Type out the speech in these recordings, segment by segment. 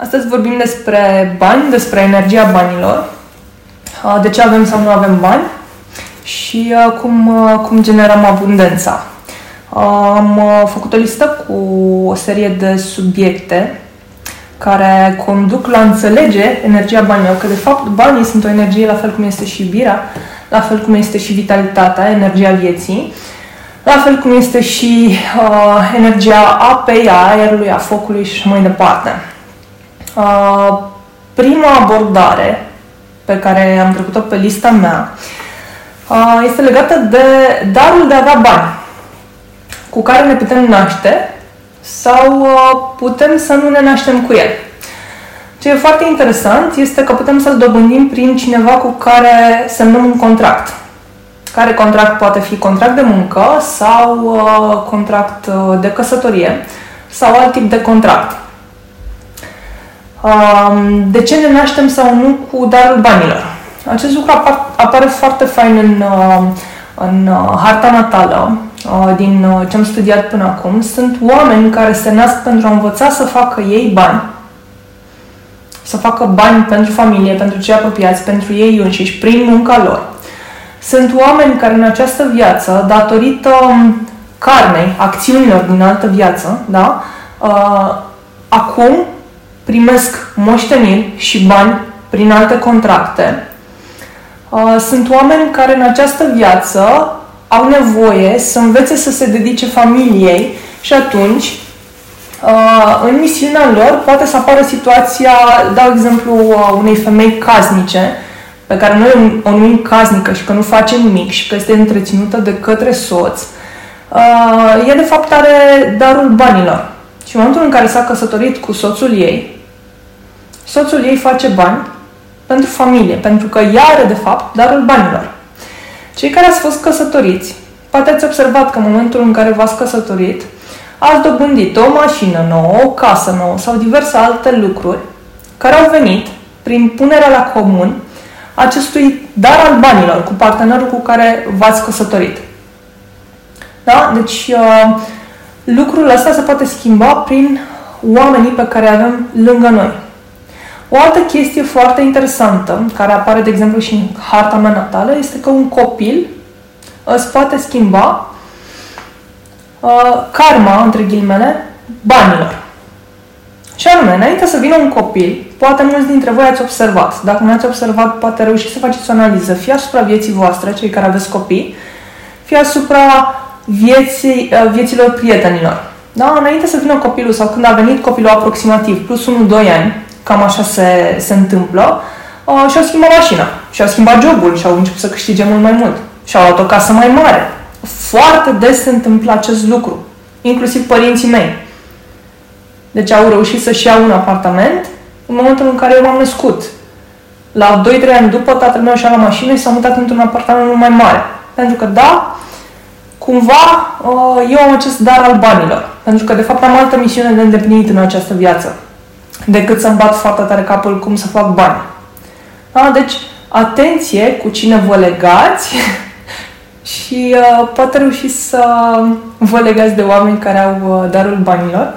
Astăzi vorbim despre bani, despre energia banilor, de ce avem sau nu avem bani și cum, cum generăm abundența. Am făcut o listă cu o serie de subiecte care conduc la înțelege energia banilor, că de fapt banii sunt o energie la fel cum este și iubirea, la fel cum este și vitalitatea, energia vieții, la fel cum este și uh, energia apei, a aerului, a focului și așa mai departe. Uh, prima abordare pe care am trecut-o pe lista mea uh, este legată de darul de a avea bani, cu care ne putem naște sau uh, putem să nu ne naștem cu el. Ce e foarte interesant este că putem să-l dobândim prin cineva cu care semnăm un contract. Care contract poate fi contract de muncă sau uh, contract uh, de căsătorie sau alt tip de contract. Um, de ce ne naștem sau nu cu darul banilor? Acest lucru apare foarte fain în, uh, în harta natală din ce am studiat până acum. Sunt oameni care se nasc pentru a învăța să facă ei bani, să facă bani pentru familie, pentru cei apropiați, pentru ei înșiși, prin munca lor. Sunt oameni care în această viață, datorită um, carnei, acțiunilor din altă viață, da, acum primesc moșteniri și bani prin alte contracte. Uh, sunt oameni care în această viață au nevoie să învețe să se dedice familiei și atunci uh, în misiunea lor poate să apară situația, dau exemplu, unei femei casnice, pe care noi o numim casnică și că nu face nimic și că este întreținută de către soț, uh, e de fapt are darul banilor. Și în momentul în care s-a căsătorit cu soțul ei, soțul ei face bani pentru familie, pentru că ea are, de fapt, darul banilor. Cei care ați fost căsătoriți, poate ați observat că în momentul în care v-ați căsătorit, ați dobândit o mașină nouă, o casă nouă sau diverse alte lucruri care au venit prin punerea la comun acestui dar al banilor cu partenerul cu care v-ați căsătorit. Da? Deci uh, lucrul ăsta se poate schimba prin oamenii pe care avem lângă noi. O altă chestie foarte interesantă, care apare, de exemplu, și în harta mea natală, este că un copil îți poate schimba uh, karma, între ghilimele, banilor. Și anume, înainte să vină un copil, poate mulți dintre voi ați observat. Dacă nu ați observat, poate reușiți să faceți o analiză, fie asupra vieții voastre, cei care aveți copii, fie asupra vieții, uh, vieților prietenilor. Da? Înainte să vină copilul sau când a venit copilul aproximativ, plus 1-2 ani, cam așa se, se întâmplă, uh, și-au schimbat mașina, și-au schimbat jobul și au început să câștige mult mai mult. Și-au luat o casă mai mare. Foarte des se întâmplă acest lucru, inclusiv părinții mei. Deci au reușit să-și iau un apartament în momentul în care eu m-am născut. La 2-3 ani după, tatăl meu și-a luat mașină și s-a mutat într-un apartament mai mare. Pentru că, da, cumva uh, eu am acest dar al banilor. Pentru că, de fapt, am altă misiune de îndeplinit în această viață decât să-mi bat foarte tare capul cum să fac bani. Da? Deci, atenție cu cine vă legați și uh, poate reuși să vă legați de oameni care au uh, darul banilor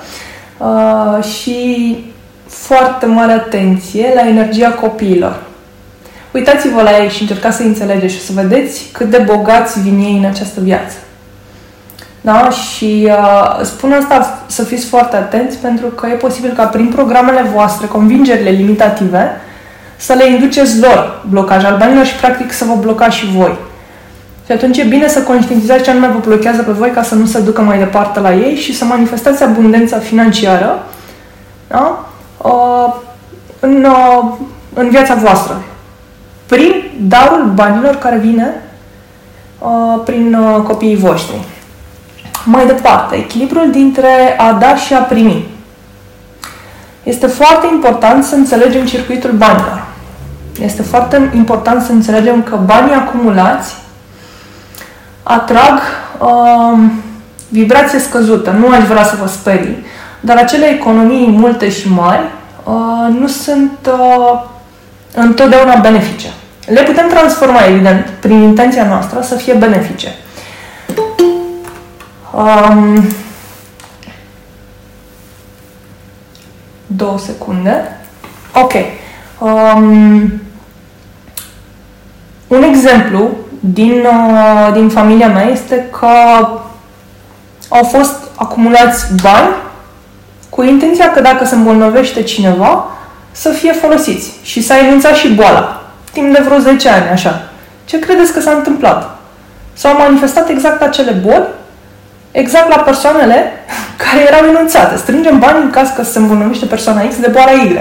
uh, și foarte mare atenție la energia copiilor. Uitați-vă la ei și încercați să înțelegeți și să vedeți cât de bogați vin ei în această viață. Da? Și uh, spun asta să fiți foarte atenți pentru că e posibil ca prin programele voastre, convingerile limitative, să le induceți lor blocaj al banilor și practic să vă blocați și voi. Și atunci e bine să conștientizați ce anume vă blochează pe voi ca să nu se ducă mai departe la ei și să manifestați abundența financiară da? uh, în, uh, în viața voastră. Prin darul banilor care vine uh, prin uh, copiii voștri. Mai departe, echilibrul dintre a da și a primi. Este foarte important să înțelegem circuitul banilor. Este foarte important să înțelegem că banii acumulați atrag uh, vibrație scăzută. Nu aș vrea să vă sperii, dar acele economii multe și mari uh, nu sunt uh, întotdeauna benefice. Le putem transforma, evident, prin intenția noastră să fie benefice. Um, două secunde. Ok. Um, un exemplu din, uh, din familia mea este că au fost acumulați bani cu intenția că dacă se îmbolnăvește cineva, să fie folosiți și să enunțat și boala, timp de vreo 10 ani, așa. Ce credeți că s-a întâmplat? S-au manifestat exact acele boli, exact la persoanele care erau enunțate. Strângem bani în caz că se îmbolnăvește persoana X de boala Y.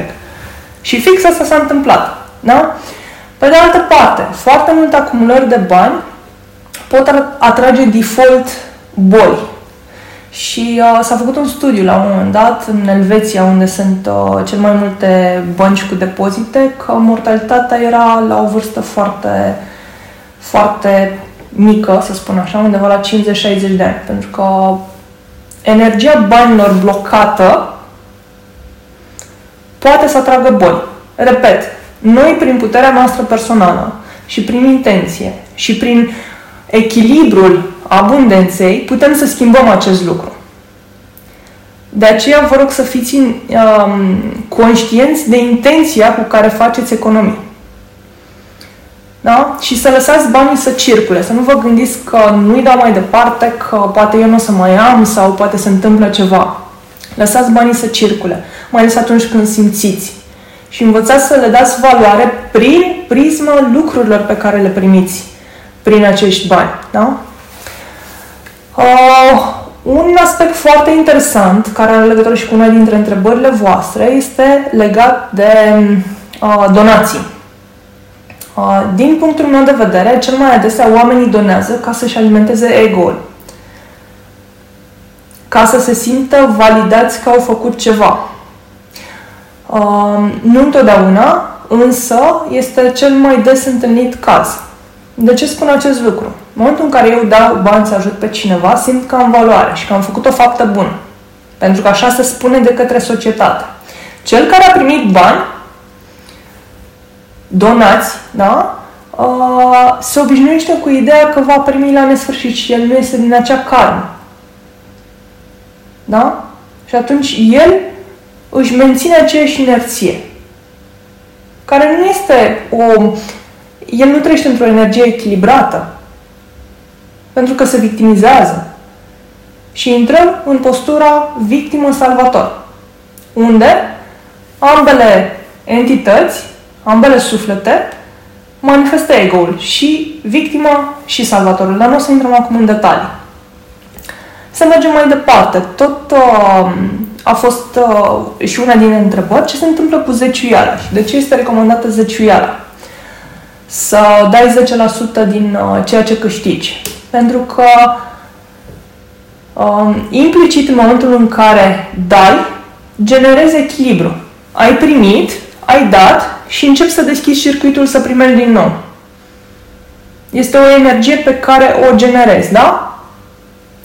Și fix asta s-a întâmplat. Da? Pe de altă parte, foarte multe acumulări de bani pot atrage default boli. Și uh, s-a făcut un studiu la un moment dat în Elveția, unde sunt uh, cel mai multe bănci cu depozite, că mortalitatea era la o vârstă foarte, foarte mică, să spun așa, undeva la 50-60 de ani. Pentru că energia banilor blocată poate să atragă boli. Repet, noi prin puterea noastră personală și prin intenție și prin echilibrul abundenței putem să schimbăm acest lucru. De aceea vă rog să fiți um, conștienți de intenția cu care faceți economie. Da? Și să lăsați banii să circule, să nu vă gândiți că nu-i dau mai departe, că poate eu nu o să mai am sau poate se întâmplă ceva. Lăsați banii să circule, mai ales atunci când simțiți. Și învățați să le dați valoare prin prisma lucrurilor pe care le primiți prin acești bani. Da? Uh, un aspect foarte interesant, care are legătură și cu una dintre întrebările voastre, este legat de uh, donații. Uh, din punctul meu de vedere, cel mai adesea oamenii donează ca să-și alimenteze ego-ul. Ca să se simtă validați că au făcut ceva. Uh, nu întotdeauna, însă este cel mai des întâlnit caz. De ce spun acest lucru? În momentul în care eu dau bani să ajut pe cineva, simt că am valoare și că am făcut o faptă bună. Pentru că așa se spune de către societate. Cel care a primit bani donați, da? Uh, se obișnuiește cu ideea că va primi la nesfârșit și el nu este din acea karmă. Da? Și atunci el își menține aceeași inerție, care nu este o... El nu trăiește într-o energie echilibrată, pentru că se victimizează. Și intrăm în postura victimă-salvator, unde ambele entități ambele suflete, manifestă ego-ul și victima și salvatorul. Dar nu o să intrăm acum în detalii. Să mergem mai departe. Tot uh, a fost uh, și una din întrebări ce se întâmplă cu zeciuiala și de ce este recomandată zeciuiala. Să dai 10% din uh, ceea ce câștigi. Pentru că uh, implicit în momentul în care dai, generezi echilibru. Ai primit, ai dat și începi să deschizi circuitul să primești din nou. Este o energie pe care o generezi, da?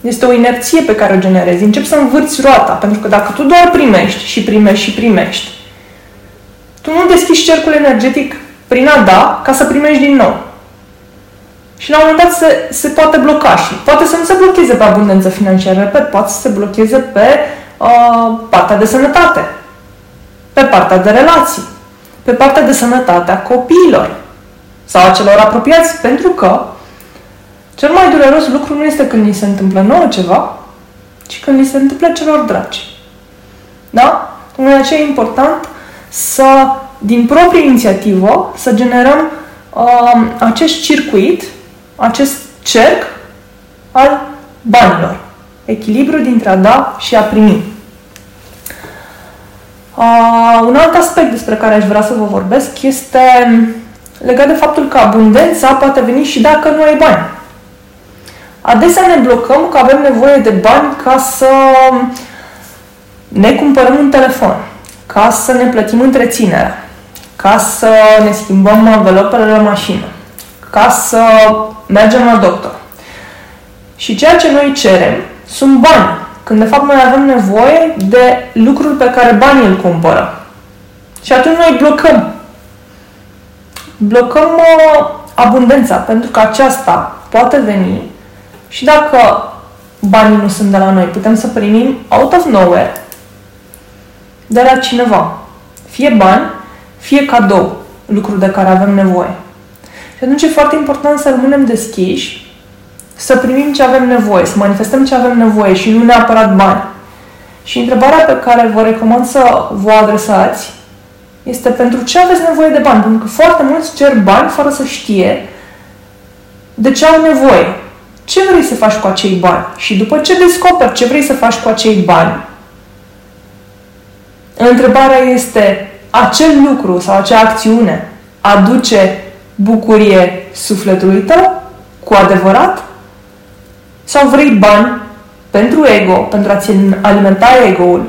Este o inerție pe care o generezi. Începi să învârți roata, pentru că dacă tu doar primești și primești și primești, tu nu deschizi cercul energetic prin a da ca să primești din nou. Și la un moment dat se, se poate bloca și poate să nu se blocheze pe abundență financiară, repet, poate să se blocheze pe uh, partea de sănătate, pe partea de relații, pe partea de sănătate a copiilor sau a celor apropiați, pentru că cel mai dureros lucru nu este când ni se întâmplă nouă ceva, ci când ni se întâmplă celor dragi. Da? De aceea e important să, din proprie inițiativă, să generăm uh, acest circuit, acest cerc al banilor. Echilibru dintre a da și a primi. Uh, un alt aspect despre care aș vrea să vă vorbesc este legat de faptul că abundența poate veni și dacă nu ai bani. Adesea ne blocăm că avem nevoie de bani ca să ne cumpărăm un telefon, ca să ne plătim întreținerea, ca să ne schimbăm învelopele la mașină, ca să mergem la doctor. Și ceea ce noi cerem sunt bani când de fapt noi avem nevoie de lucruri pe care banii îl cumpără. Și atunci noi blocăm. Blocăm uh, abundența, pentru că aceasta poate veni și dacă banii nu sunt de la noi, putem să primim out of nowhere de la cineva. Fie bani, fie cadou, lucruri de care avem nevoie. Și atunci e foarte important să rămânem deschiși, să primim ce avem nevoie, să manifestăm ce avem nevoie și nu neapărat bani. Și întrebarea pe care vă recomand să vă adresați este pentru ce aveți nevoie de bani? Pentru că foarte mulți cer bani fără să știe de ce au nevoie. Ce vrei să faci cu acei bani? Și după ce descoperi ce vrei să faci cu acei bani, întrebarea este acel lucru sau acea acțiune aduce bucurie sufletului tău cu adevărat? Sau vrei bani pentru ego, pentru a-ți alimenta ego-ul,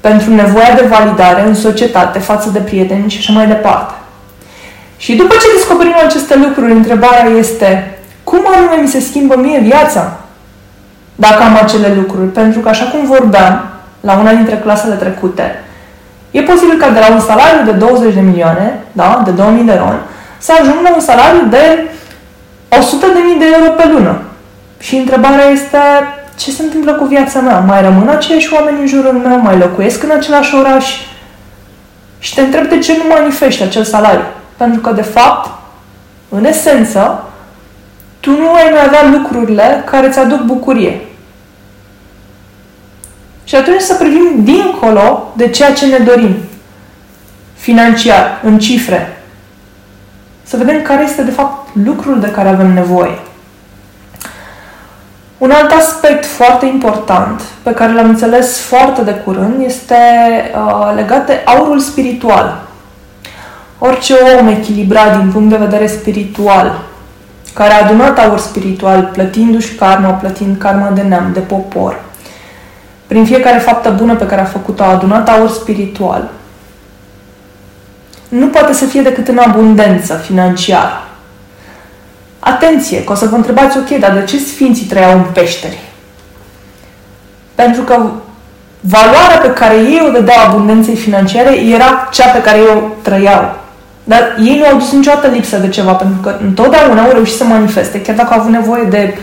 pentru nevoia de validare în societate față de prieteni și așa mai departe. Și după ce descoperim aceste lucruri, întrebarea este cum anume mi se schimbă mie viața dacă am acele lucruri? Pentru că, așa cum vorbeam la una dintre clasele trecute, e posibil ca de la un salariu de 20 de milioane, da, de 2000 de ron, să ajung la un salariu de 100 de mii de euro pe lună. Și întrebarea este, ce se întâmplă cu viața mea? Mai rămân aceiași oameni în jurul meu? Mai locuiesc în același oraș? Și te întreb de ce nu manifesti acel salariu. Pentru că, de fapt, în esență, tu nu ai mai avea lucrurile care îți aduc bucurie. Și atunci să privim dincolo de ceea ce ne dorim. Financiar, în cifre. Să vedem care este, de fapt, lucrul de care avem nevoie. Un alt aspect foarte important pe care l-am înțeles foarte de curând este uh, legat de aurul spiritual. Orice om echilibrat din punct de vedere spiritual, care a adunat aur spiritual, plătindu-și karma, plătind karma de neam, de popor, prin fiecare faptă bună pe care a făcut-o, a adunat aur spiritual, nu poate să fie decât în abundență financiară. Atenție, că o să vă întrebați, ok, dar de ce sfinții trăiau în peșteri? Pentru că valoarea pe care ei o dădeau abundenței financiare era cea pe care ei o trăiau. Dar ei nu au dus niciodată lipsă de ceva, pentru că întotdeauna au reușit să manifeste, chiar dacă au avut nevoie de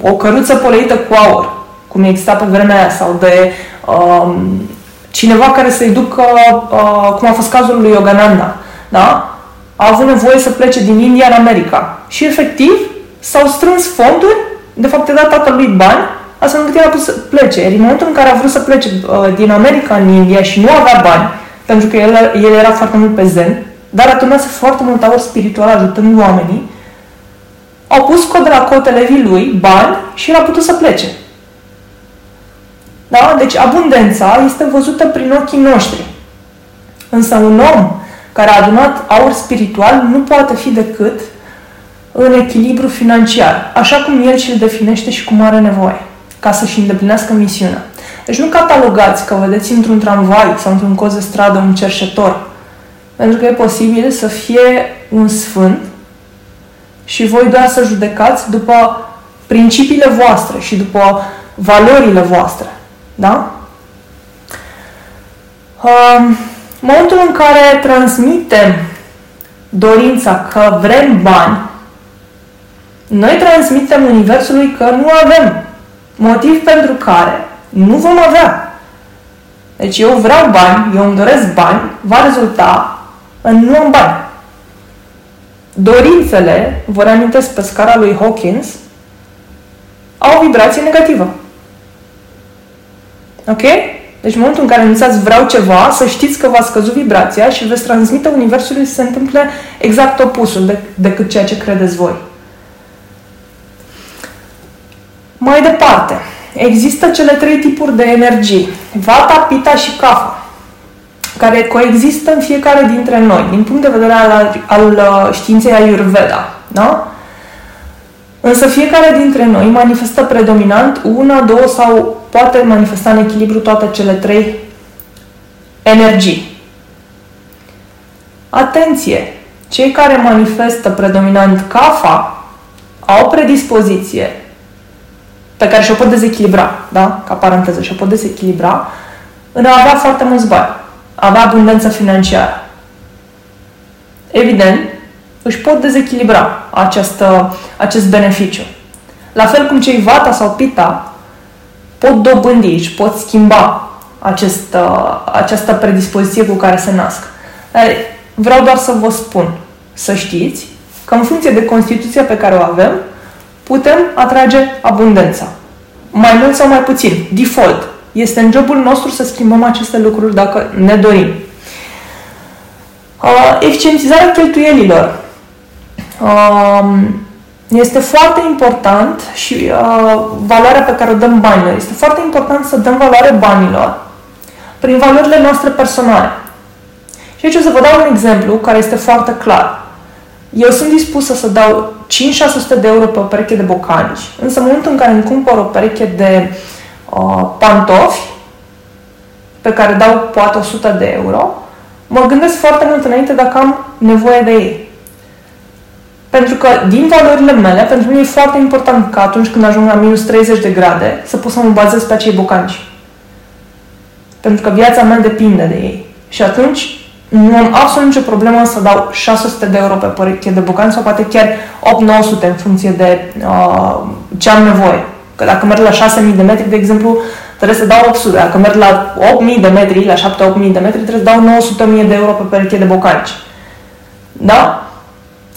o căruță poleită cu aur, cum exista pe vremea aia, sau de um, cineva care să-i ducă, uh, cum a fost cazul lui Yogananda, da? A avut nevoie să plece din India în America. Și efectiv s-au strâns fonduri, de fapt i-a dat tatălui bani, astfel încât el a putut să plece. Iar în momentul în care a vrut să plece uh, din America în India și nu avea bani, pentru că el, el era foarte mult pe zen, dar aturnase foarte mult aur spiritual ajutând oamenii, au pus cod de la cotele vii lui, bani, și el a putut să plece. Da? Deci abundența este văzută prin ochii noștri. Însă un om care a adunat aur spiritual nu poate fi decât în echilibru financiar, așa cum el și-l definește și cum are nevoie, ca să-și îndeplinească misiunea. Deci nu catalogați că vedeți într-un tramvai sau într-un coz de stradă un cerșetor, pentru că e posibil să fie un sfânt și voi doar să judecați după principiile voastre și după valorile voastre. Da? Um, în momentul în care transmitem dorința că vrem bani, noi transmitem Universului că nu avem. Motiv pentru care nu vom avea. Deci eu vreau bani, eu îmi doresc bani, va rezulta în nu am bani. Dorințele, vă reamintesc pe scara lui Hawkins, au o vibrație negativă. Ok? Deci în momentul în care anunțați vreau ceva, să știți că v-a scăzut vibrația și veți transmite Universului să se întâmple exact opusul de, decât ceea ce credeți voi. Mai departe, există cele trei tipuri de energii, Vata, Pita și Kapha, care coexistă în fiecare dintre noi, din punct de vedere al, al uh, științei Ayurveda. Da? Însă fiecare dintre noi manifestă predominant una, două sau poate manifesta în echilibru toate cele trei energii. Atenție! Cei care manifestă predominant CAFA au predispoziție pe care și-o pot dezechilibra, da? Ca paranteză, și-o pot dezechilibra în a avea foarte mulți bani, a avea abundență financiară. Evident, își pot dezechilibra această, acest beneficiu. La fel cum cei vata sau pita pot dobândi, își pot schimba acest, uh, această predispoziție cu care se nasc. Vreau doar să vă spun, să știți, că în funcție de Constituția pe care o avem, putem atrage abundența. Mai mult sau mai puțin. Default. Este în jobul nostru să schimbăm aceste lucruri dacă ne dorim. Uh, eficientizarea cheltuielilor. Uh, este foarte important și uh, valoarea pe care o dăm banilor. Este foarte important să dăm valoare banilor prin valorile noastre personale. Și aici o să vă dau un exemplu care este foarte clar. Eu sunt dispusă să dau 5-600 de euro pe o pereche de bocanci, însă în momentul în care îmi cumpăr o pereche de uh, pantofi, pe care dau poate 100 de euro, mă gândesc foarte mult înainte dacă am nevoie de ei. Pentru că, din valorile mele, pentru mine e foarte important că atunci când ajung la minus 30 de grade, să pot să mă bazez pe acei bocanci. Pentru că viața mea depinde de ei. Și atunci nu am absolut nicio problemă să dau 600 de euro pe pereche de bucani sau poate chiar 8-900 în funcție de uh, ce am nevoie. Că dacă merg la 6000 de metri, de exemplu, trebuie să dau 800. Dacă merg la 8000 de metri, la 7-8000 de metri, trebuie să dau 900 de euro pe pereche de bocanci. Da?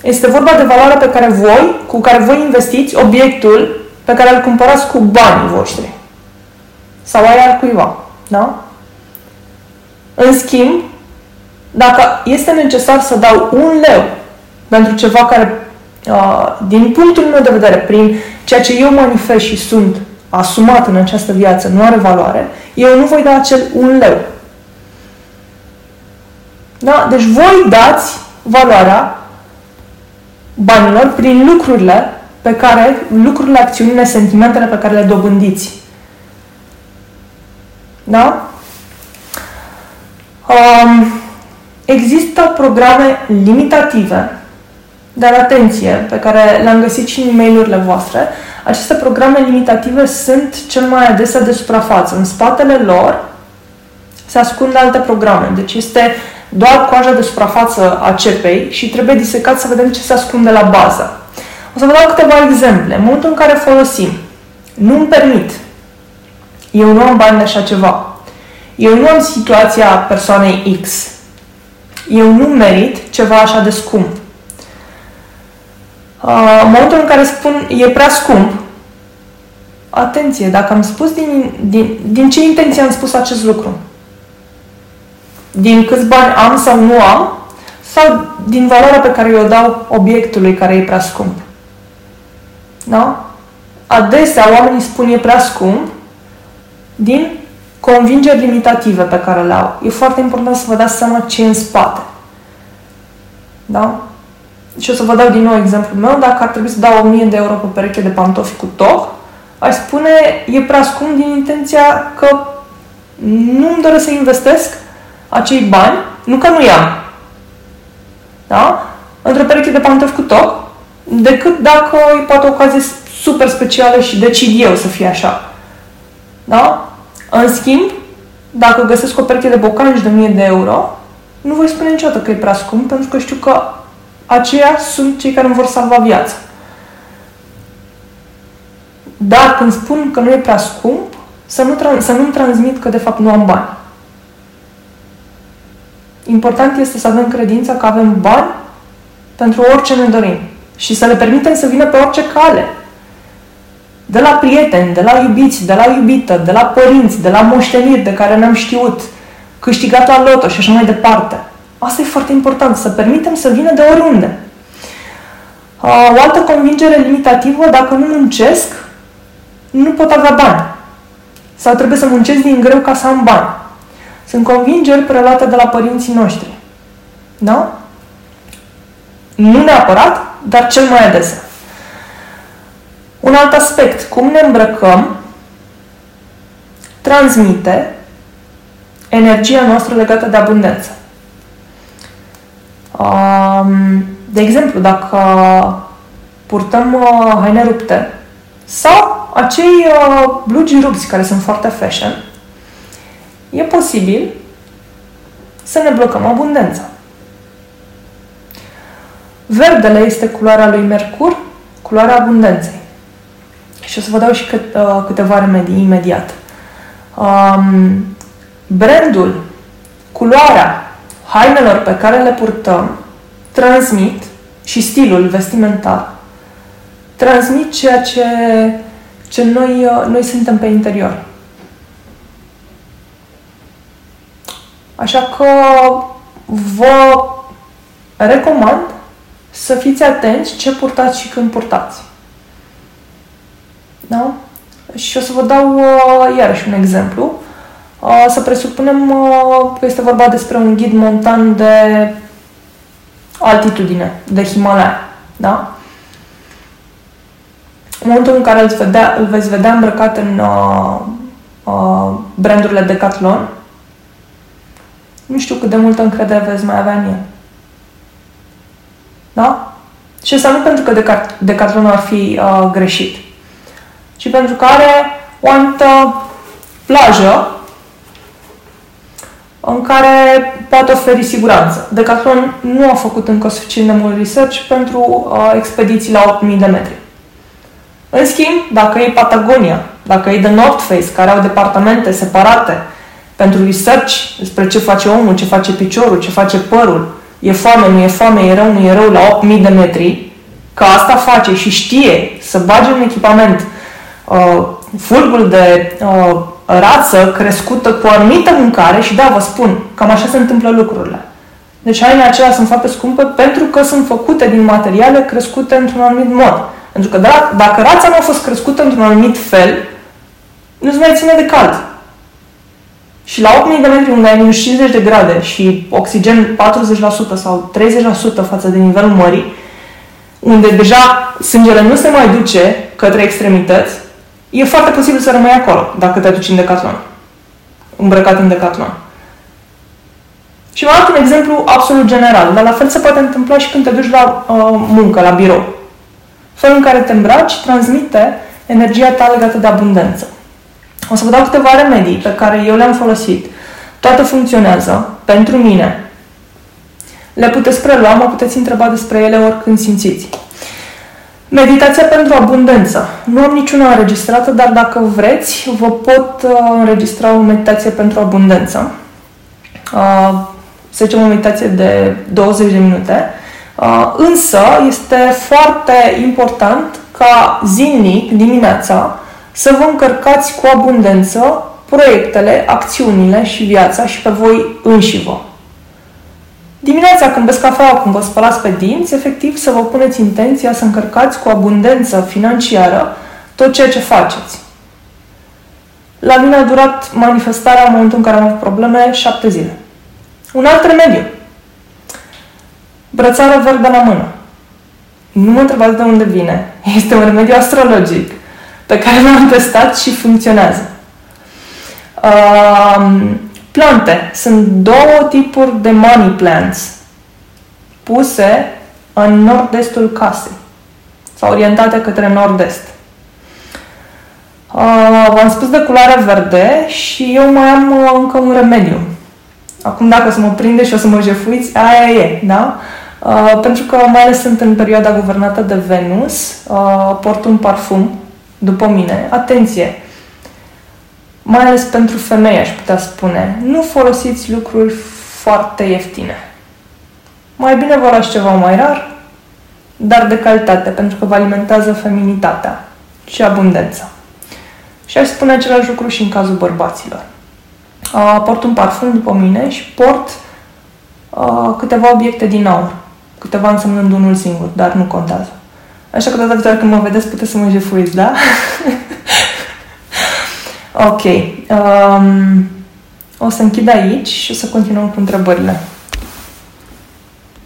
Este vorba de valoarea pe care voi, cu care voi investiți obiectul pe care îl cumpărați cu banii voștri. Sau aia al cuiva. Da? În schimb, dacă este necesar să dau un leu pentru ceva care, uh, din punctul meu de vedere, prin ceea ce eu manifest și sunt asumat în această viață, nu are valoare, eu nu voi da acel un leu. Da? Deci voi dați valoarea banilor prin lucrurile pe care, lucrurile, acțiunile, sentimentele pe care le dobândiți. Da? Um, Există programe limitative, dar atenție, pe care le-am găsit și în e mail voastre. Aceste programe limitative sunt cel mai adesea de suprafață. În spatele lor se ascund alte programe. Deci este doar coaja de suprafață a cepei și trebuie disecat să vedem ce se ascunde la bază. O să vă dau câteva exemple. În momentul în care folosim, nu-mi permit, eu nu am bani de așa ceva, eu nu am situația persoanei X, eu nu merit ceva așa de scump. Uh, în momentul în care spun e prea scump, atenție, dacă am spus din, din, din ce intenție am spus acest lucru? Din câți bani am sau nu am? Sau din valoarea pe care eu o dau obiectului care e prea scump? Da? Adesea oamenii spun e prea scump din convingeri limitative pe care le au. E foarte important să vă dați seama ce e în spate. Da? Și o să vă dau din nou exemplul meu. Dacă ar trebui să dau 1000 de euro pe pereche de pantofi cu toc, aș spune e prea scump din intenția că nu îmi doresc să investesc acei bani, nu că nu i-am. Da? Într-o pereche de pantofi cu toc, decât dacă e poate o ocazie super specială și decid eu să fie așa. Da? În schimb, dacă găsesc o pereche de bocanci de 1000 de euro, nu voi spune niciodată că e prea scump, pentru că știu că aceia sunt cei care îmi vor salva viața. Dar când spun că nu e prea scump, să, nu tra- să nu-mi transmit că de fapt nu am bani. Important este să avem credința că avem bani pentru orice ne dorim și să le permitem să vină pe orice cale de la prieteni, de la iubiți, de la iubită, de la părinți, de la moșteniri de care n-am știut, câștigat la loto și așa mai departe. Asta e foarte important, să permitem să vină de oriunde. O altă convingere limitativă, dacă nu muncesc, nu pot avea bani. Sau trebuie să muncesc din greu ca să am bani. Sunt convingeri preluate de la părinții noștri. Da? Nu neapărat, dar cel mai adesea. Un alt aspect, cum ne îmbrăcăm, transmite energia noastră legată de abundență. De exemplu, dacă purtăm uh, haine rupte sau acei uh, blugi rupți care sunt foarte fashion, e posibil să ne blocăm abundența. Verdele este culoarea lui Mercur, culoarea abundenței. Și o să vă dau și cât, uh, câteva remedii imediat. Um, brandul, culoarea hainelor pe care le purtăm transmit și stilul vestimentar transmit ceea ce, ce noi, uh, noi suntem pe interior. Așa că vă recomand să fiți atenți ce purtați și când purtați. Da? Și o să vă dau uh, iarăși un exemplu. Uh, să presupunem uh, că este vorba despre un ghid montan de altitudine, de Himalaya. Da? În momentul în care îl, vedea, îl veți vedea îmbrăcat în uh, uh, brandurile Decathlon, nu știu cât de multă încredere veți mai avea în el. Da? Și asta nu pentru că Decathlon ar fi uh, greșit, ci pentru că are o anumită plajă în care poate oferi siguranță. Decathlon nu a făcut încă suficient de mult research pentru uh, expediții la 8000 de metri. În schimb, dacă e Patagonia, dacă e The North Face, care au departamente separate pentru research despre ce face omul, ce face piciorul, ce face părul, e foame, nu e foame, e rău, nu e rău la 8000 de metri, că asta face și știe să bage un echipament uh, fulgul de uh, rață crescută cu o anumită mâncare și da, vă spun, cam așa se întâmplă lucrurile. Deci hainele acelea sunt foarte scumpe pentru că sunt făcute din materiale crescute într-un anumit mod. Pentru că dacă rața nu a fost crescută într-un anumit fel, nu se mai ține de cald. Și la 8000 de metri unde ai minus 50 de grade și oxigen 40% sau 30% față de nivelul mării, unde deja sângele nu se mai duce către extremități, e foarte posibil să rămâi acolo dacă te duci în decathlon. Îmbrăcat în decathlon. Și mai un exemplu absolut general, dar la fel se poate întâmpla și când te duci la uh, muncă, la birou. Felul în care te îmbraci transmite energia ta legată de abundență. O să vă dau câteva remedii pe care eu le-am folosit. Toate funcționează pentru mine. Le puteți prelua, mă puteți întreba despre ele oricând simțiți. Meditația pentru abundență. Nu am niciuna înregistrată, dar dacă vreți, vă pot uh, înregistra o meditație pentru abundență. Uh, să zicem o meditație de 20 de minute. Uh, însă este foarte important ca zilnic, dimineața, să vă încărcați cu abundență proiectele, acțiunile și viața și pe voi înși vă. Dimineața când beți cafea, când vă spălați pe dinți, efectiv să vă puneți intenția să încărcați cu abundență financiară tot ceea ce faceți. La mine a durat manifestarea în momentul în care am avut probleme șapte zile. Un alt remediu. Brățară verde la mână. Nu mă întrebați de unde vine. Este un remediu astrologic pe care l-am testat și funcționează. Um, plante. Sunt două tipuri de money plants puse în nord-estul casei sau orientate către nord-est. Uh, v-am spus de culoare verde și eu mai am uh, încă un remediu. Acum dacă o să mă prinde și o să mă jefuiți, aia e, da? Uh, pentru că mai ales sunt în perioada guvernată de Venus, uh, port un parfum după mine. Atenție! Mai ales pentru femei, aș putea spune. Nu folosiți lucruri foarte ieftine. Mai bine vă luați ceva mai rar, dar de calitate, pentru că vă alimentează feminitatea și abundența. Și aș spune același lucru și în cazul bărbaților. Uh, port un parfum după mine și port uh, câteva obiecte din aur. Câteva însemnând unul singur, dar nu contează. Așa că data viitoare când mă vedeți puteți să mă jefuiți, da? ok. Um, o să închid aici și o să continuăm cu întrebările.